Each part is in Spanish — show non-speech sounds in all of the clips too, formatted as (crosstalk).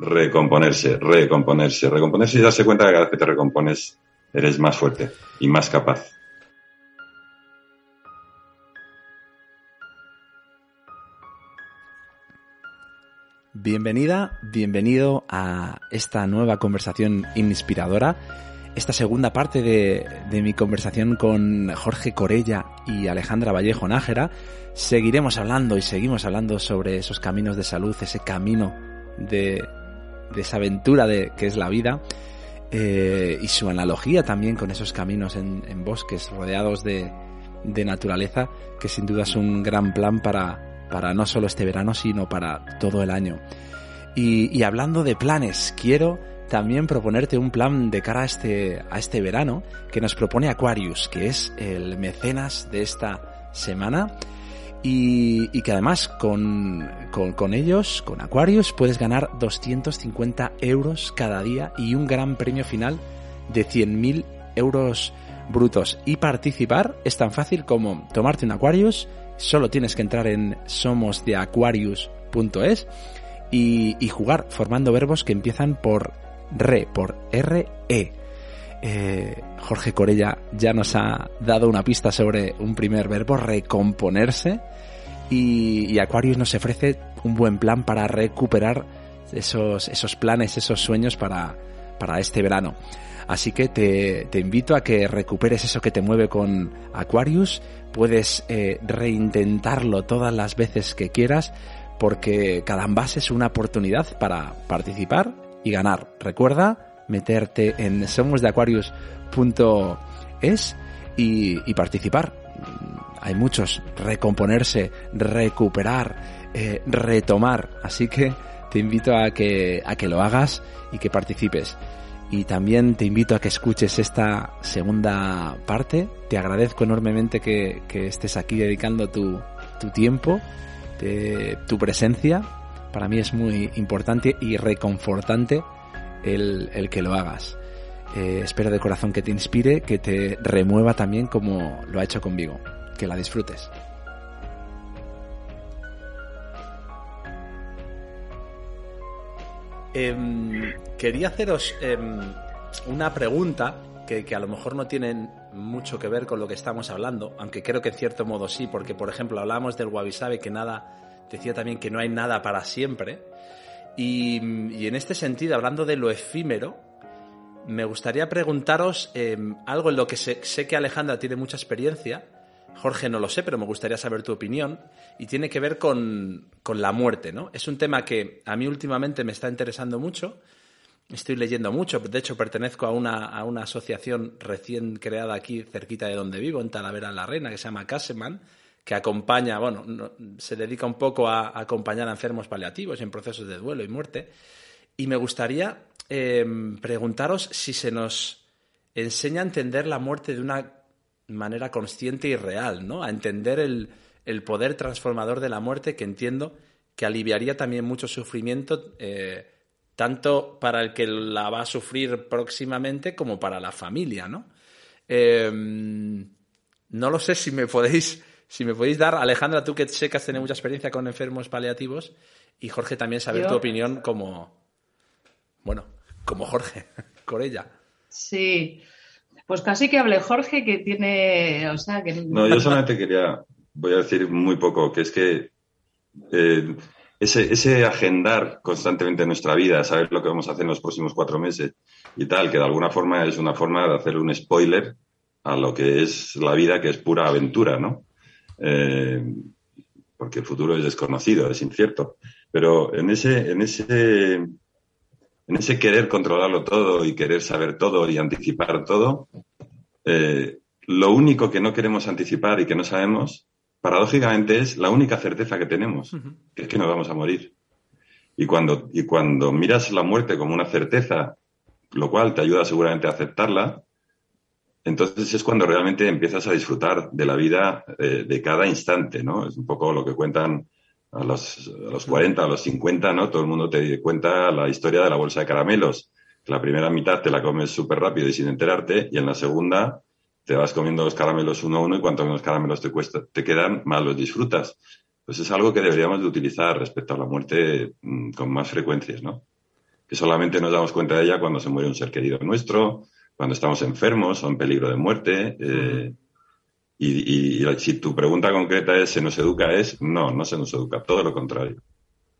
Recomponerse, recomponerse, recomponerse y darse cuenta que cada vez que te recompones eres más fuerte y más capaz. Bienvenida, bienvenido a esta nueva conversación inspiradora, esta segunda parte de, de, mi conversación con Jorge Corella y Alejandra Vallejo Nájera. Seguiremos hablando y seguimos hablando sobre esos caminos de salud, ese camino de, de esa aventura de que es la vida eh, y su analogía también con esos caminos en, bosques rodeados de, de, naturaleza que sin duda es un gran plan para, para no solo este verano sino para todo el año. Y, y hablando de planes, quiero también proponerte un plan de cara a este, a este verano que nos propone Aquarius, que es el mecenas de esta semana y, que además con, con, con, ellos, con Aquarius, puedes ganar 250 euros cada día y un gran premio final de 100.000 euros brutos. Y participar es tan fácil como tomarte un Aquarius, solo tienes que entrar en somosdeaquarius.es y, y jugar formando verbos que empiezan por re, por R-E. Eh, Jorge Corella ya nos ha dado una pista sobre un primer verbo, recomponerse, y, Aquarius nos ofrece un buen plan para recuperar esos, esos planes, esos sueños para, para este verano. Así que te, te, invito a que recuperes eso que te mueve con Aquarius, puedes eh, reintentarlo todas las veces que quieras, porque cada envase es una oportunidad para participar y ganar. Recuerda, meterte en somosdeaquarius.es y, y participar. Hay muchos, recomponerse, recuperar, eh, retomar. Así que te invito a que, a que lo hagas y que participes. Y también te invito a que escuches esta segunda parte. Te agradezco enormemente que, que estés aquí dedicando tu, tu tiempo, de, tu presencia. Para mí es muy importante y reconfortante el, el que lo hagas. Eh, espero de corazón que te inspire, que te remueva también como lo ha hecho conmigo. Que la disfrutes. Eh, quería haceros eh, una pregunta que, que, a lo mejor no tiene mucho que ver con lo que estamos hablando, aunque creo que en cierto modo sí, porque por ejemplo hablamos del wabi sabi que nada, decía también que no hay nada para siempre. Y, en este sentido, hablando de lo efímero, me gustaría preguntaros eh, algo en lo que sé, sé, que Alejandra tiene mucha experiencia. Jorge no lo sé, pero me gustaría saber tu opinión. Y tiene que ver con, con la muerte, ¿no? Es un tema que a mí últimamente me está interesando mucho. Estoy leyendo mucho. De hecho, pertenezco a una, a una asociación recién creada aquí cerquita de donde vivo, en Talavera la Reina, que se llama Caseman, que acompaña, bueno, no, se dedica un poco a, acompañar a enfermos paliativos en procesos de duelo y muerte. Y me gustaría eh, preguntaros si se nos enseña a entender la muerte de una manera consciente y real, ¿no? A entender el, el poder transformador de la muerte que entiendo que aliviaría también mucho sufrimiento, eh, tanto para el que la va a sufrir próximamente como para la familia, ¿no? Eh, no lo sé si me podéis si me podéis dar, Alejandra, tú que sé que has tenido mucha experiencia con enfermos paliativos, y Jorge también saber Yo... tu opinión como, bueno, como Jorge (laughs) Corella. Sí, pues casi que hable Jorge que tiene, o sea, que... No, yo solamente quería voy a decir muy poco, que es que eh, ese, ese agendar constantemente nuestra vida, saber lo que vamos a hacer en los próximos cuatro meses y tal, que de alguna forma es una forma de hacer un spoiler a lo que es la vida, que es pura aventura, ¿no? Eh, porque el futuro es desconocido, es incierto. Pero en ese, en ese, en ese querer controlarlo todo y querer saber todo y anticipar todo, eh, lo único que no queremos anticipar y que no sabemos, paradójicamente, es la única certeza que tenemos, que es que nos vamos a morir. Y cuando, y cuando miras la muerte como una certeza, lo cual te ayuda seguramente a aceptarla, entonces es cuando realmente empiezas a disfrutar de la vida eh, de cada instante, ¿no? Es un poco lo que cuentan a los, a los 40, a los 50, ¿no? Todo el mundo te cuenta la historia de la bolsa de caramelos. La primera mitad te la comes súper rápido y sin enterarte, y en la segunda te vas comiendo los caramelos uno a uno y cuanto menos caramelos te, cuesta, te quedan, más los disfrutas. Pues es algo que deberíamos de utilizar respecto a la muerte mm, con más frecuencias, ¿no? Que solamente nos damos cuenta de ella cuando se muere un ser querido nuestro, cuando estamos enfermos o en peligro de muerte. Eh, y, si tu pregunta concreta es, ¿se nos educa? Es, no, no se nos educa, todo lo contrario.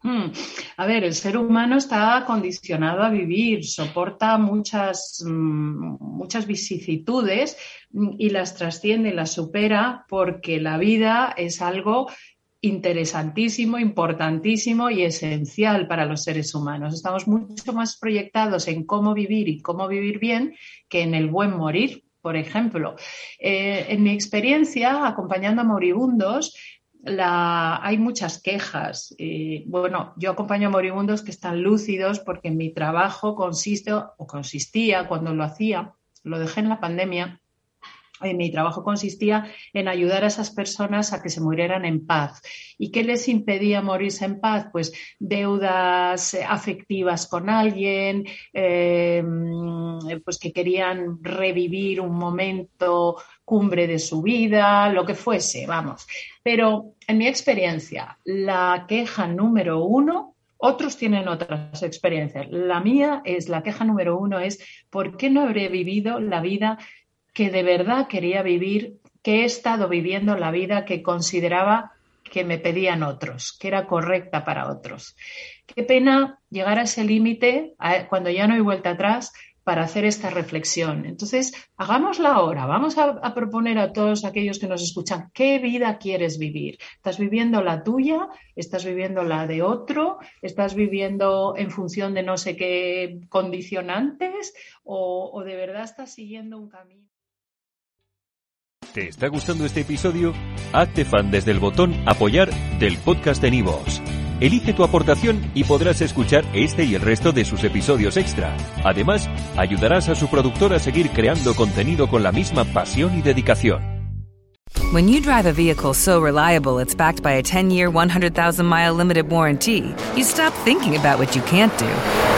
Hmm. A ver, el ser humano está condicionado a vivir, soporta muchas, mm, muchas vicisitudes y las trasciende, las supera porque la vida es algo interesantísimo, importantísimo y esencial para los seres humanos. Estamos mucho más proyectados en cómo vivir y cómo vivir bien que en el buen morir, por ejemplo. Eh, en mi experiencia, acompañando a moribundos, hay muchas quejas. bueno, yo acompaño a moribundos que están lúcidos porque mi trabajo consiste o consistía cuando lo hacía, lo dejé en la pandemia, mi trabajo consistía en ayudar a esas personas a que se murieran en paz. ¿Y qué les impedía morirse en paz? Pues deudas afectivas con alguien, eh, pues que querían revivir un momento cumbre de su vida, lo que fuese, vamos. Pero en mi experiencia, la queja número uno otros tienen otras experiencias. La mía es, la queja número uno es, ¿por qué no habré vivido la vida que de verdad quería vivir, que he estado viviendo la vida que consideraba que me pedían otros, que era correcta para otros. Qué pena llegar a ese límite cuando ya no hay vuelta atrás para hacer esta reflexión. Entonces, hagámosla ahora. Vamos a, proponer a todos aquellos que nos escuchan, ¿qué vida quieres vivir? ¿Estás viviendo la tuya? ¿Estás viviendo la de otro? ¿Estás viviendo en función de no sé qué condicionantes? ¿O, o de verdad estás siguiendo un camino? ¿Te está gustando este episodio? Hazte fan desde el botón Apoyar del podcast de Nivos. Elige tu aportación y podrás escuchar este y el resto de sus episodios extra. Además, ayudarás a su productor a seguir creando contenido con la misma pasión y dedicación. When you drive a vehicle so reliable it's backed by a 10-year, 100,000-mile limited warranty, you stop thinking about what you can't do